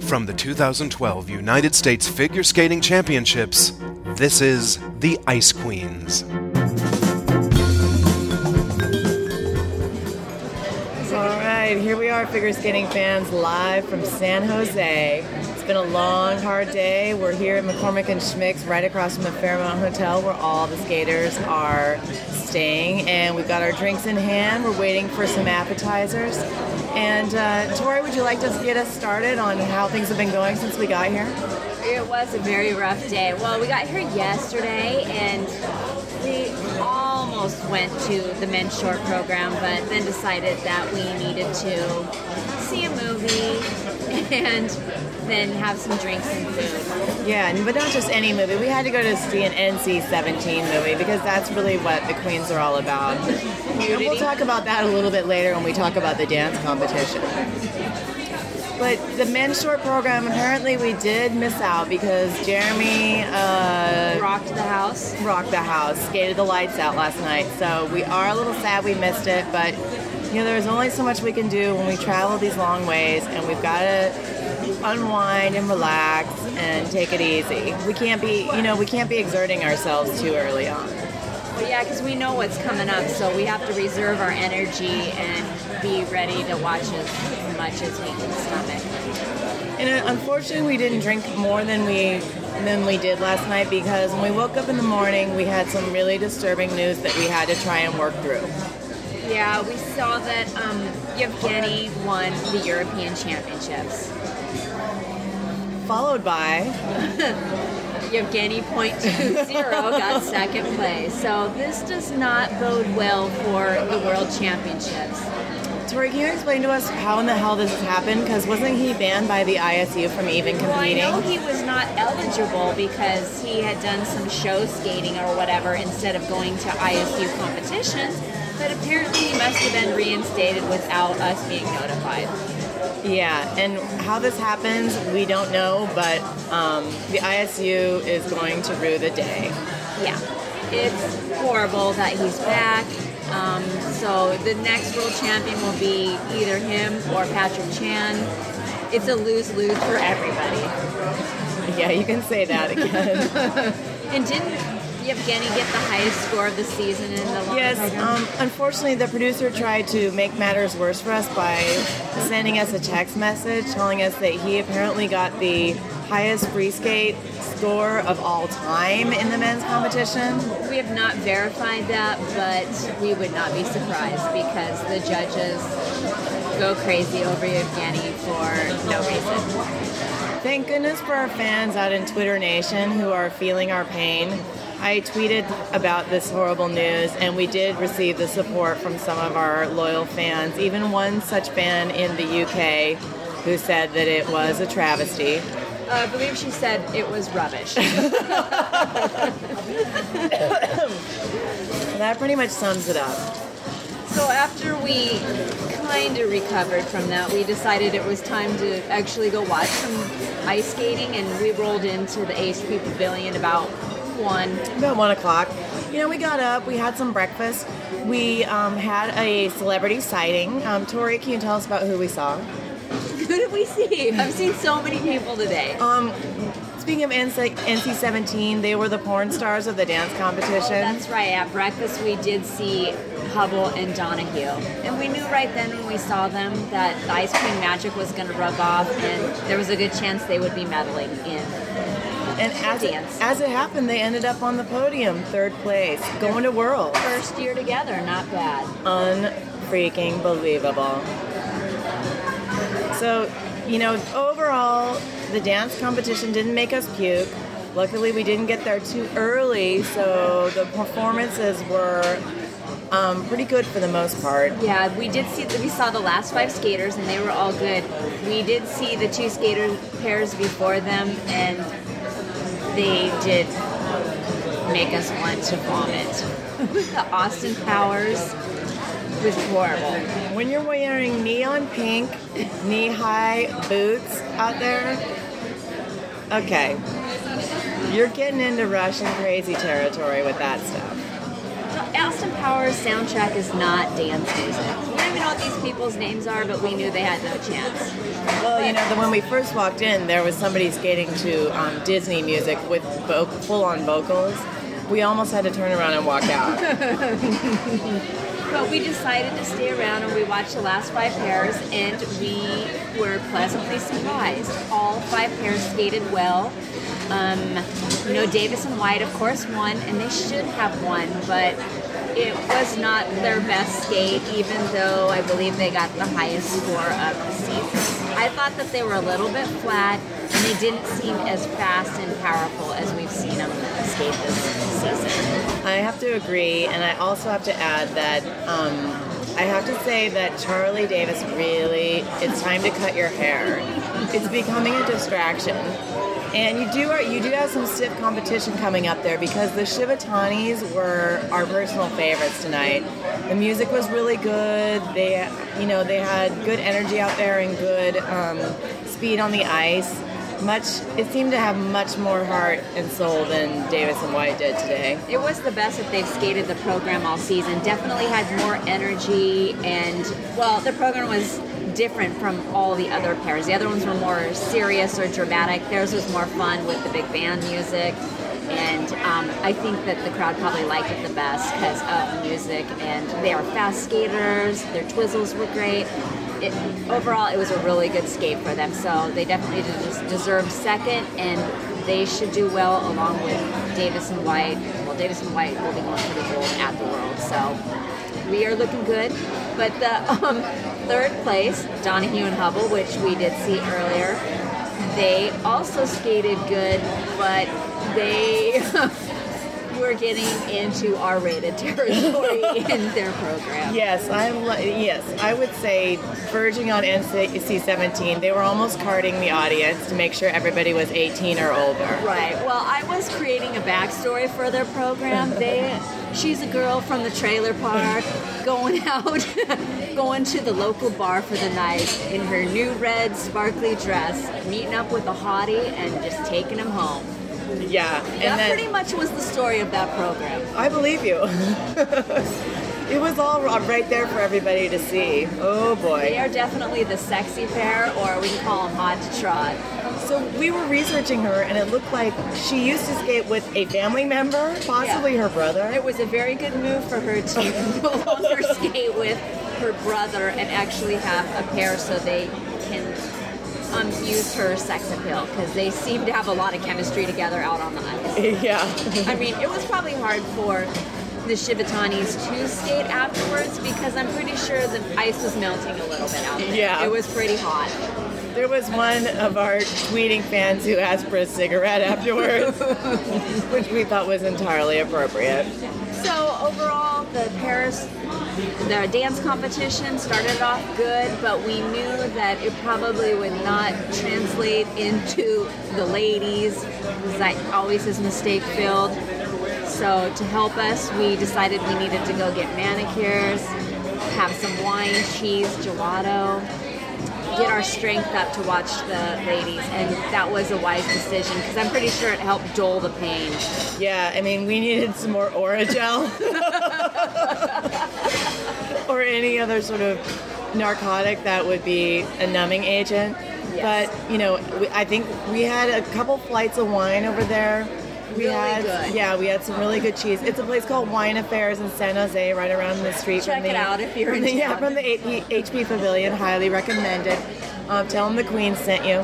From the 2012 United States Figure Skating Championships, this is the Ice Queens. All right, here we are, figure skating fans, live from San Jose. It's been a long, hard day. We're here at McCormick and Schmick's, right across from the Fairmont Hotel, where all the skaters are staying. And we've got our drinks in hand. We're waiting for some appetizers. And uh, Tori, would you like to get us started on how things have been going since we got here? It was a very rough day. Well, we got here yesterday and we almost went to the men's short program, but then decided that we needed to see a movie and then have some drinks and food. Yeah, and- but not just any movie. We had to go to see an NC-17 movie because that's really what the Queens are all about. And we'll talk about that a little bit later when we talk about the dance competition. But the men's short program, apparently we did miss out because Jeremy uh, Rocked the house. rocked the house, skated the lights out last night. So we are a little sad we missed it, but you know, there's only so much we can do when we travel these long ways, and we've got to unwind and relax and take it easy. We can't be, you know, we can't be exerting ourselves too early on. Well, yeah, because we know what's coming up, so we have to reserve our energy and be ready to watch as much as we can stomach. And uh, unfortunately, we didn't drink more than we than we did last night because when we woke up in the morning, we had some really disturbing news that we had to try and work through. Yeah, we saw that um, Yevgeny won the European Championships. Followed by Yevgeny Point Two Zero got second place. So this does not bode well for the World Championships. Tori, can you explain to us how in the hell this has happened? Because wasn't he banned by the ISU from even Well, I competing? know he was not eligible because he had done some show skating or whatever instead of going to ISU competitions. But apparently he must have been reinstated without us being notified. Yeah, and how this happens, we don't know, but um, the ISU is going to rue the day. Yeah, it's horrible that he's back. Um, so the next world champion will be either him or Patrick Chan. It's a lose lose for everybody. Yeah, you can say that again. And didn't Yevgeny get the highest score of the season in the long yes, um, unfortunately, the producer tried to make matters worse for us by sending us a text message telling us that he apparently got the highest free skate score of all time in the men's competition. we have not verified that, but we would not be surprised because the judges go crazy over Yevgeny for no reason. Thank goodness for our fans out in Twitter Nation who are feeling our pain. I tweeted about this horrible news, and we did receive the support from some of our loyal fans, even one such fan in the UK who said that it was a travesty. Uh, I believe she said it was rubbish. That pretty much sums it up. So after we kind of recovered from that, we decided it was time to actually go watch some ice skating, and we rolled into the HP Pavilion about one. About one o'clock. You know, we got up, we had some breakfast, we um, had a celebrity sighting. Um, Tori, can you tell us about who we saw? Who did we see? I've seen so many people today. Um, speaking of NC- NC-17, they were the porn stars of the dance competition. That's right. At breakfast, we did see Hubbell and Donohue, and we knew right then when we saw them that the ice cream magic was going to rub off, and there was a good chance they would be meddling in. And as it, as it happened, they ended up on the podium, third place, going to World. First year together, not bad. Unfreaking believable. So, you know, overall, the dance competition didn't make us puke. Luckily, we didn't get there too early, so the performances were um, pretty good for the most part. Yeah, we did see. We saw the last five skaters, and they were all good. We did see the two skater pairs before them, and they did make us want to vomit. the Austin Powers was horrible. When you're wearing neon pink, knee high boots out there, okay, you're getting into Russian crazy territory with that stuff. Austin Powers soundtrack is not dance music. You don't even know what what these people's names are, but we knew they had no chance. Well, you know, the, when we first walked in, there was somebody skating to um, Disney music with vo- full-on vocals. We almost had to turn around and walk out. But we decided to stay around and we watched the last five pairs, and we were pleasantly surprised. All five pairs skated well. Um, you know, Davis and White, of course, won, and they should have won, but it was not their best skate, even though I believe they got the highest score of the season. I thought that they were a little bit flat, and they didn't seem as fast and powerful as we've seen them skate this season. I have to agree, and I also have to add that um, I have to say that Charlie Davis really, it's time to cut your hair. It's becoming a distraction. And you do you do have some stiff competition coming up there because the Shibutanis were our personal favorites tonight. The music was really good. They, you know, they had good energy out there and good um, speed on the ice. Much, it seemed to have much more heart and soul than Davis and White did today. It was the best that they've skated the program all season. Definitely had more energy, and well, the program was different from all the other pairs. The other ones were more serious or dramatic. Theirs was more fun with the big band music. And um, I think that the crowd probably liked it the best because of the music. And they are fast skaters. Their twizzles were great. It, overall, it was a really good skate for them. So they definitely des- deserved second, and they should do well along with Davis and White. Well, Davis and White will be going for the gold at the World. So we are looking good. But the um, third place, Donohue and Hubbell, which we did see earlier, they also skated good, but they were getting into R-rated territory in their program. Yes, I'm. Yes, I would say verging on NC-17. They were almost carding the audience to make sure everybody was 18 or older. Right. Well, I was creating a backstory for their program. They, she's a girl from the trailer park, going out, going to the local bar for the night in her new red sparkly dress, meeting up with a hottie, and just taking him home. Yeah, and that then pretty much was the story of that program. I believe you. it was all right there for everybody to see. Oh boy. They are definitely the sexy pair, or we can call them hot to trot. So we were researching her, and it looked like she used to skate with a family member, possibly her brother. It was a very good move for her to no longer skate with her brother and actually have a pair so they um, use her sex appeal because they seem to have a lot of chemistry together out on the ice. yeah. I mean, it was probably hard for the Shibutanis to skate afterwards because I'm pretty sure the ice was melting a little bit out there. Yeah. It was pretty hot. There was one of our tweeting fans who asked for a cigarette afterwards, which we thought was entirely appropriate. So overall, the Paris, the dance competition started off good, but we knew that it probably would not translate into the ladies, because that always is mistake filled. So to help us, we decided we needed to go get manicures, have some wine, cheese, gelato, get our strength up to watch the ladies, and that was a wise decision because I'm pretty sure it helped dull the pain. Yeah, I mean, we needed some more Orajel or any other sort of narcotic that would be a numbing agent. Yes. But you know, we, I think we had a couple flights of wine over there. We Really had, good. yeah, we had some really good cheese. It's a place called Wine Affairs in San Jose, right around the street. Check from the, it out if you're in the, Yeah, from the HP, HP Pavilion. Highly recommended. Um, tell them the Queen sent you.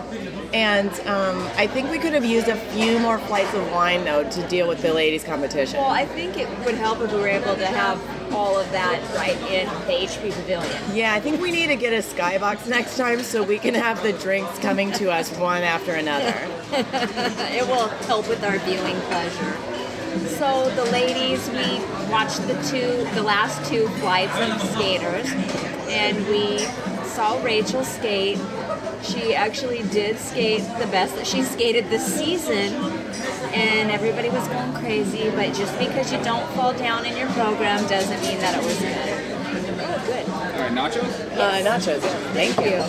And um, I think we could have used a few more flights of wine though to deal with the ladies' competition. Well, I think it would help if we were able to have all of that right in the HP Pavilion. Yeah, I think we need to get a skybox next time so we can have the drinks coming to us one after another. it will help with our viewing pleasure. So the ladies, we watched the two, the last two flights of skaters, and we saw Rachel skate. She actually did skate the best that she skated this season, and everybody was going crazy. But just because you don't fall down in your program doesn't mean that it was good. Oh, good. All right, nachos. Uh, nachos. Thank you.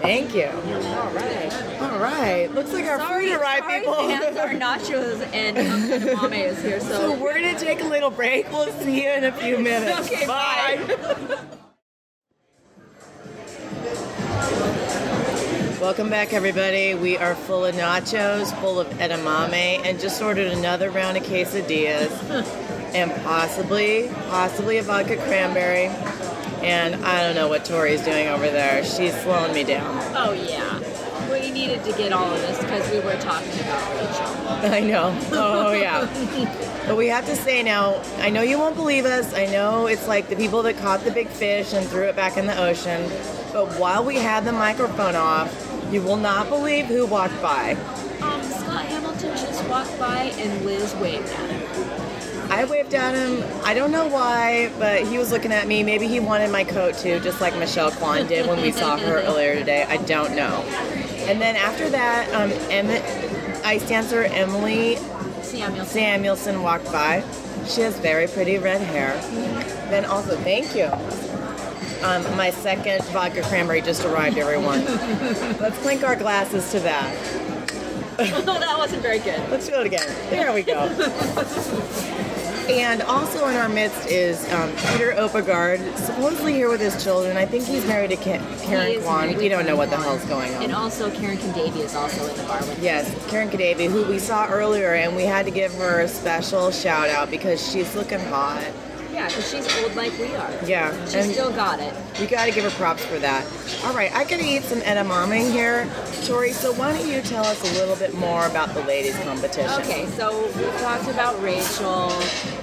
Thank you. All right. All right. Looks like our Sorry, food arrived, sorry, people. fans, our nachos and um, Mame is here, so we're gonna take a little break. We'll see you in a few minutes. Okay, bye. Welcome back, everybody. We are full of nachos, full of edamame, and just ordered another round of quesadillas, and possibly, possibly a vodka cranberry. And I don't know what Tori's doing over there. She's slowing me down. Oh yeah. We needed to get all of this because we were talking about Rachel. I know. Oh yeah. but we have to say now. I know you won't believe us. I know it's like the people that caught the big fish and threw it back in the ocean. But while we had the microphone off, you will not believe who walked by. Um, Scott Hamilton just walked by and Liz waved at him. I waved at him. I don't know why, but he was looking at me. Maybe he wanted my coat too, just like Michelle Kwan did when we saw her earlier today. I don't know. And then after that, um, Emmett, ice dancer Emily Samuel. Samuelson walked by. She has very pretty red hair. Then also, thank you. Um, my second vodka cranberry just arrived, everyone. Let's clink our glasses to that. oh, that wasn't very good. Let's do it again. There we go. And also in our midst is um, Peter Oppegard, supposedly here with his children. I think he's married to Ka- Karen Kwan. We don't know what the hell's going on. And also Caryn Kadavy is also in the bar with Yes, Caryn Kadavy, who we saw earlier, and we had to give her a special shout out because she's looking hot. Yeah, because she's old like we are. Yeah, She still got it. we got to give her props for that. All right, I gotta eat some edamame here, Tori. So why don't you tell us a little bit more about the ladies' competition? Okay, so we talked about Rachel.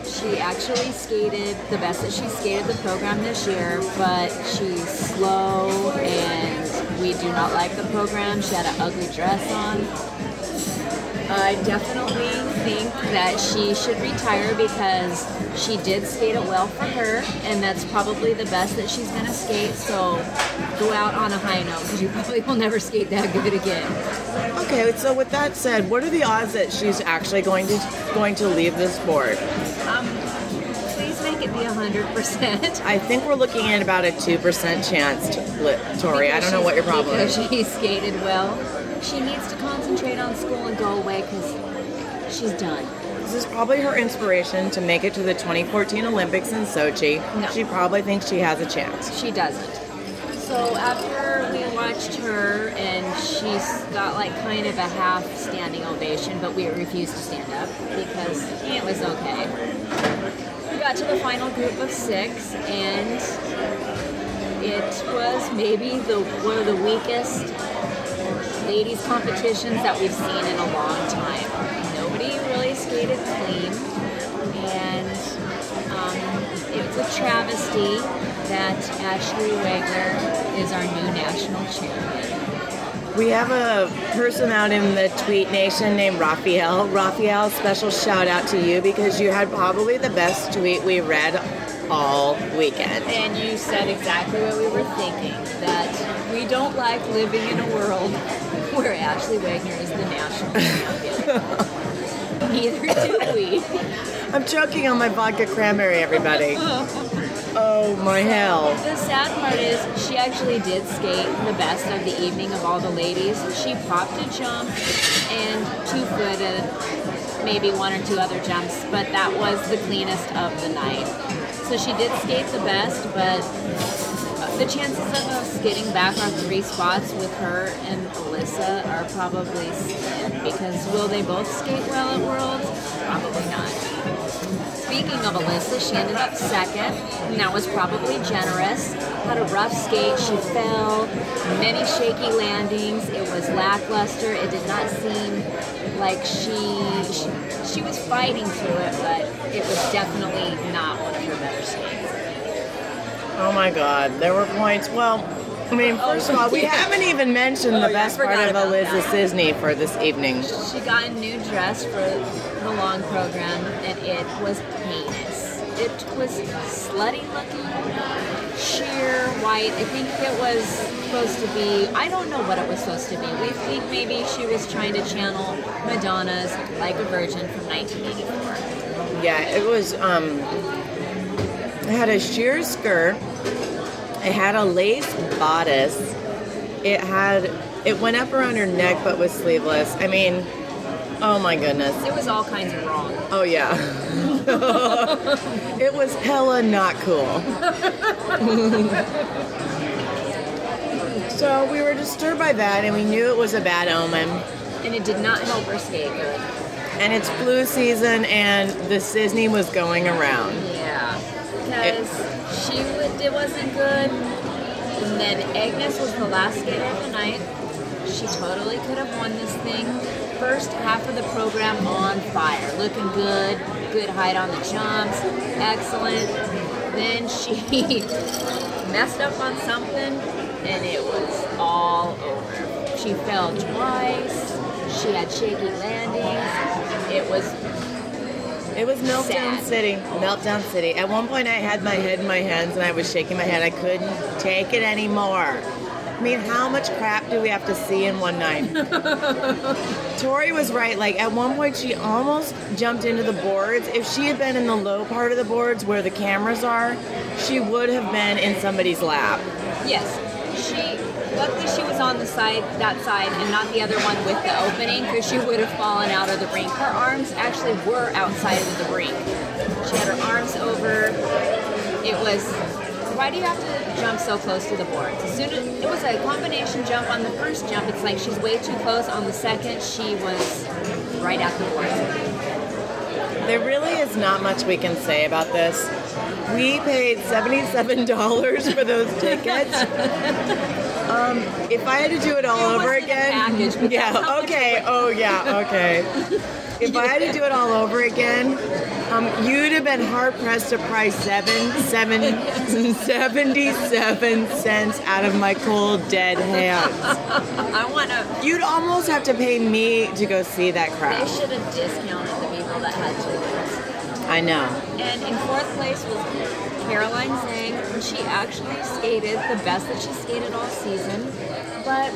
She actually skated the best that she skated the program this year, but she's slow and we do not like the program. She had an ugly dress on. I definitely think that she should retire because she did skate it well for her, and that's probably the best that she's gonna skate. So go out on a high note because you probably will never skate that good again. Okay, so with that said, what are the odds that she's actually going to going to leave the sport? Um, please make it be hundred percent. I think we're looking at about a two percent chance, to, Tori. I don't know what your problem because is. she skated well. She needs to concentrate on school and go away because she's done. This is probably her inspiration to make it to the 2014 Olympics in Sochi. No. She probably thinks she has a chance. She doesn't. So after we watched her and she's got like kind of a half standing ovation, but we refused to stand up because it was okay. We got to the final group of six and it was maybe the one of the weakest ladies competitions that we've seen in a long time. Nobody really skated clean, and um, it's a travesty that Ashley Wagner is our new national champion. We have a person out in the tweet nation named Raphael. Raphael, special shout out to you because you had probably the best tweet we read all weekend. And you said exactly what we were thinking that we don't like living in a world where Ashley Wagner is the national champion. Neither do we. I'm choking on my vodka cranberry, everybody. Oh my hell. The sad part is she actually did skate the best of the evening of all the ladies. She popped a jump and two footed, maybe one or two other jumps, but that was the cleanest of the night. So she did skate the best, but the chances of us getting back on three spots with her and Alissa are probably slim because will they both skate well at Worlds? Probably not. Speaking of Alissa, she ended up second, and that was probably generous. Had a rough skate, she fell, many shaky landings. It was lackluster. It did not seem like she she, she was fighting through it, but it was definitely not one of her better skates. Oh my god. There were points. Well, I mean, first of all, we haven't even mentioned Oh, the best part of Alissa that. Czisny for this evening. She got a new dress for the long program, and it was heinous. It was slutty looking, sheer white. I think it was supposed to be, I don't know what it was supposed to be. We think maybe she was trying to channel Madonna's Like a Virgin from 1984. Yeah, it was. Um, it had a sheer skirt. It had a lace bodice. It had. It went up around her neck, but was sleeveless. I mean, oh my goodness. It was all kinds of wrong. Oh yeah. it was hella not cool. So we were disturbed by that, and we knew it was a bad omen. And it did not help her skate good. And it's flu season, and the Disney was going around. Yeah. Because she it wasn't good. And then Agnes was the last skater of the night. She totally could have won this thing. First half of the program on fire, looking good, good height on the jumps, excellent. Then she messed up on something, and it was all over. She fell twice. She had shaky landings. It was It was Meltdown Sad. City. Meltdown City. At one point, I had my head in my hands and I was shaking my head. I couldn't take it anymore. I mean, how much crap do we have to see in one night? Tori was right. Like, at one point, she almost jumped into the boards. If she had been in the low part of the boards where the cameras are, she would have been in somebody's lap. Yes. Luckily, she was on the side, that side, and not the other one with the opening, because she would have fallen out of the rink. Her arms actually were outside of the rink. She had her arms over. It was. Why do you have to jump so close to the boards? As soon as it was a combination jump on the first jump, it's like she's way too close. On the second, she was right at the boards. There really is not much we can say about this. We paid $77 for those tickets. Um, if I had to do it all It over again, package, but that's how yeah, okay, oh yeah, okay. If I had to do it all over again, um, you'd have been hard pressed to price seven, seven, 77 cents out of my cold dead hands. I want to. You'd almost have to pay me to go see that crap. They should have discounted the people that had tickets. I know. And in fourth place was Caroline Zhang, and she actually skated the best that she skated all season. But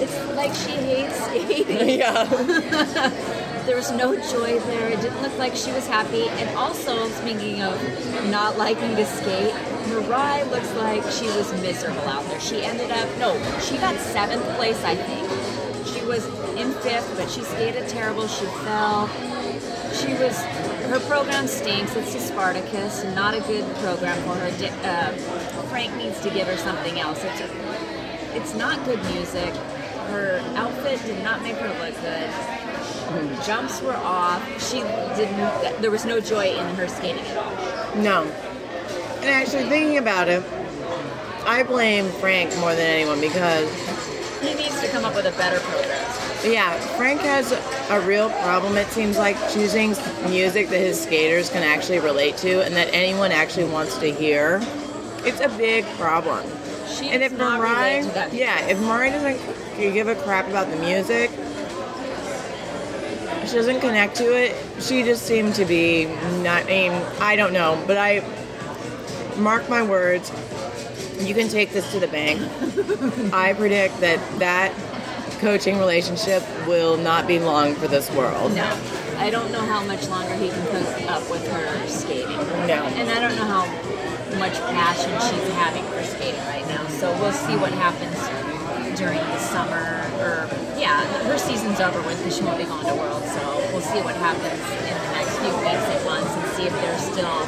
it's like she hates skating. Yeah. There was no joy there. It didn't look like she was happy. And also, speaking of not liking to skate, Mirai looks like she was miserable out there. She ended up, no, she got seventh place, I think. She was in fifth, but she skated terrible. She fell. She was, her program stinks. It's a Spartacus, not a good program for her. Uh, Frank needs to give her something else. It's, a, it's not good music. Her outfit did not make her look good jumps were off. She didn't. There was no joy in her skating at all. No. And actually, thinking about it, I blame Frank more than anyone because, He needs to come up with a better program. Yeah, Frank has a real problem, it seems like, choosing music that his skaters can actually relate to and that anyone actually wants to hear. It's a big problem. She And if not relate to Mirai, that. yeah, if Mirai doesn't give a crap about the music, she doesn't connect to it. She just seemed to be not. I mean, I don't know, but I mark my words. You can take this to the bank. I predict that that coaching relationship will not be long for this world. No, I don't know how much longer he can put up with her skating. No. And I don't know how much passion she's having for skating right now. So we'll see what happens during the summer. Or yeah, her season's over with because she won't be going to World. So we'll see what happens in the next few weeks and months and see if they're still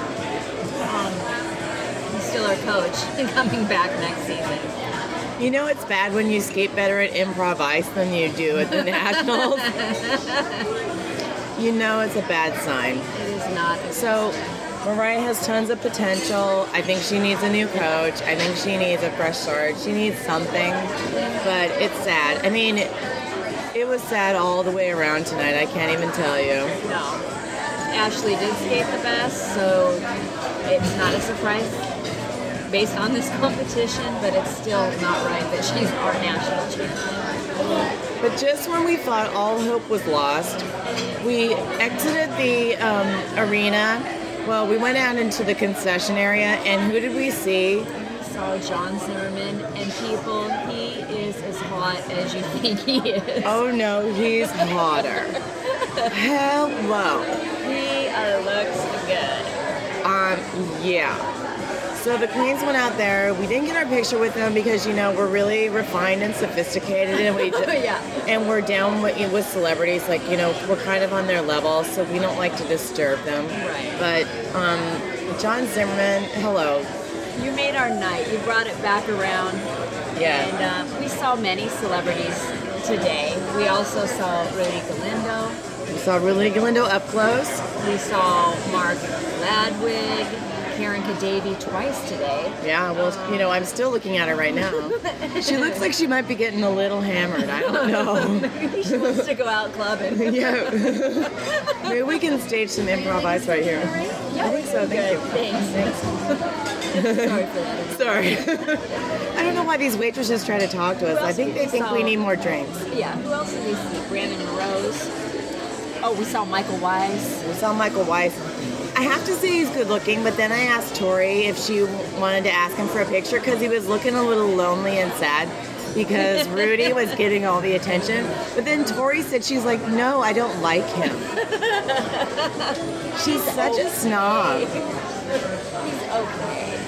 um, still our coach coming back next season. You know it's bad when you skate better at improv ice than you do at the nationals. you know it's a bad sign. It is not. So, Mirai has tons of potential. I think she needs a new coach. I think she needs a fresh start. She needs something, but it's sad. I mean, it, it was sad all the way around tonight. I can't even tell you. No. Ashley did skate the best, so it's not a surprise based on this competition, but it's still not right that she's our national champion. But just when we thought all hope was lost, we exited the um, arena. Well, we went out into the concession area, and who did we see? We saw John Zimmerman, and people, he is as hot as you think he is. Oh no, he's hotter. Hello. He uh, looks good. Um, yeah. So the queens went out there. We didn't get our picture with them because you know we're really refined and sophisticated, and we Yeah. and we're down with, with celebrities. Like you know we're kind of on their level, so we don't like to disturb them. Right. But um, John Zimmerman, hello. You made our night. You brought it back around. Yeah. And um, we saw many celebrities today. We also saw Rudy Galindo. We saw Rudy Galindo up close. We saw Mark Ladwig, Caryn Kadavy twice today. Yeah, well, you know, I'm still looking at her right now. She looks like she might be getting a little hammered. I don't know. Maybe she wants to go out clubbing. yeah. Maybe we can stage some improv ice right here. Yeah, I think so. Thank you. Thanks. Sorry for that. Sorry. I don't know why these waitresses try to talk to us. I think they think we need more drinks. Yeah, who else did we see? Brandon Mroz. Oh, we saw Michael Weiss. We saw Michael Weiss. I have to say he's good looking, but then I asked Tori if she wanted to ask him for a picture because he was looking a little lonely and sad because Rudy was getting all the attention. But then Tori said she's like, no, I don't like him. She's such a snob. He's okay.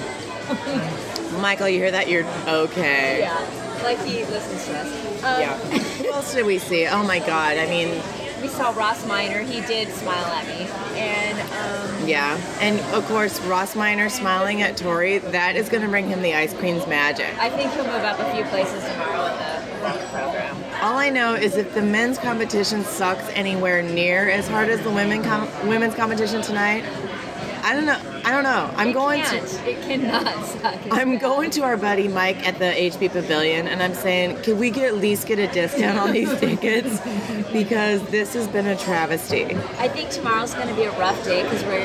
Michael, you hear that? You're okay. Yeah, like he listens to us. Um, Yeah. Who else did we see? Oh my God. I mean, We saw Ross Miner. He did smile at me, yeah. And of course, Ross Miner smiling at Tori, that is going to bring him the Ice Queen's magic. I think he'll move up a few places tomorrow in the, program. All I know is if the men's competition sucks anywhere near as hard as the women com- women's competition tonight, I don't know. I don't know. I'm It going can't. to. It cannot suck. I'm going to our buddy Mike at the HP Pavilion, and I'm saying, can we get at least get a discount on these tickets because this has been a travesty. I think tomorrow's going to be a rough day because we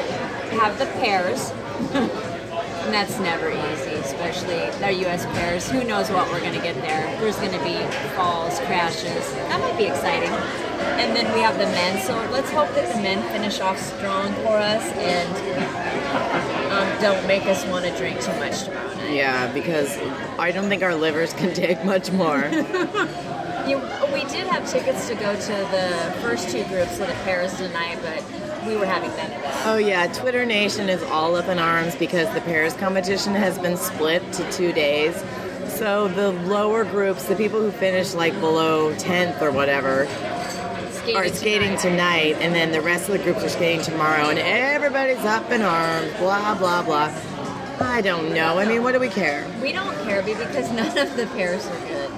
have the pairs, and that's never easy, especially our U.S. pairs. Who knows what we're going to get there? There's going to be falls, crashes. That might be exciting. And then we have the men, so let's hope that the men finish off strong for us and don't make us want to drink too much tomorrow night. Yeah, because I don't think our livers can take much more. You, we did have tickets to go to the first two groups of the pairs tonight, but we were having none of that. Oh yeah, Twitter Nation is all up in arms because the Paris competition has been split to two days. So the lower groups, the people who finish like below 10th or whatever, Skating are skating tonight, and then the rest of the groups are skating tomorrow, and everybody's up in arms, blah, blah, blah. I don't know. I mean, what do we care? We don't care because none of the pairs are good.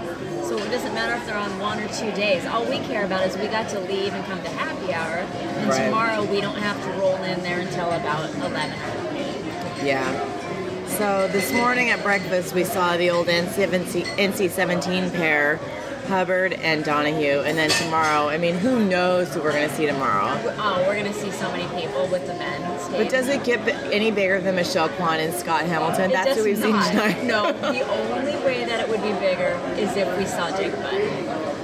So it doesn't matter if they're on one or two days. All we care about is we got to leave and come to happy hour, and Right. tomorrow we don't have to roll in there until about 11 or 1. Yeah. So this morning at breakfast, we saw the old NC, NC-17 pair, Hubbard and Donohue, and then tomorrow, I mean, who knows who we're going to see tomorrow? Oh, we're going to see so many people with the men. But does it get any bigger than Michelle Kwan and Scott Hamilton? It That's who we've not. seen tonight. No, the only way that it would be bigger is if we saw Dick Butt.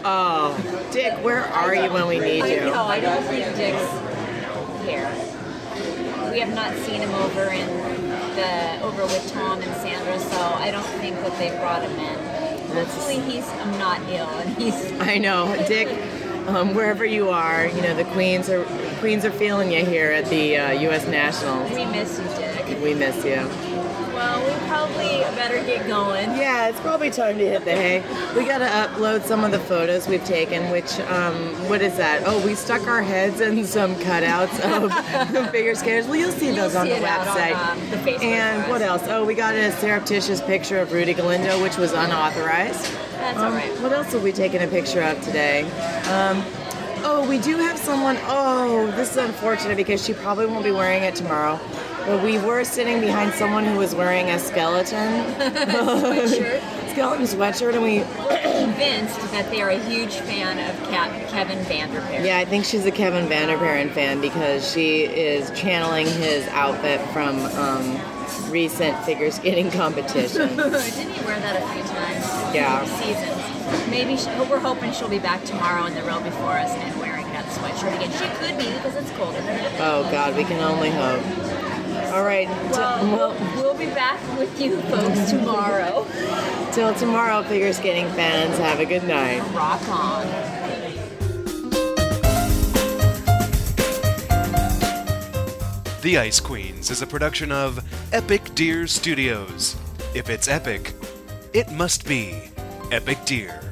Oh, Dick, where are you when we need you? no, I don't think Dick's here. We have not seen him over in the over with Tom and Sandra, so I don't think that they brought him in. Hopefully, he's I'm not ill and he's. I know, Dick. Um, wherever you are, you know the queens are queens are feeling you here at the uh, U.S. Nationals. We miss you, Dick. We miss you. Well, we probably better get going. Yeah, it's probably time to hit the hay. We got to upload some of the photos we've taken. Which, um, what is that? Oh, we stuck our heads in some cutouts of the figure skaters. Well, you'll see You'll those on see the it on, website. um, the Facebook and what else? Oh, we got a surreptitious picture of Rudy Galindo, which was unauthorized. That's Um, all right. What else have we taken a picture of today? Um, oh, we do have someone. Oh, this is unfortunate because she probably won't be wearing it tomorrow. But we were sitting behind someone who was wearing a skeleton Sweatshirt. skeleton sweatshirt, and we. Convinced that they are a huge fan of Cap- Kevin Vanderpeer. Yeah, I think she's a Kevin van der Perren fan because she is channeling his outfit from um, recent figure skating competition. Didn't he wear that a few times? Yeah. Seasons. Maybe she, we're hoping she'll be back tomorrow in the row before us and wearing that sweatshirt again. She could be because it's colder. oh God, we can only hope. All right, t- Well, well, we'll, we'll be back with you folks tomorrow. till tomorrow, figure skating fans. Have a good night. Rock on. The Ice Queens is a production of Epic Deer Studios. If it's epic, it must be Epic Deer.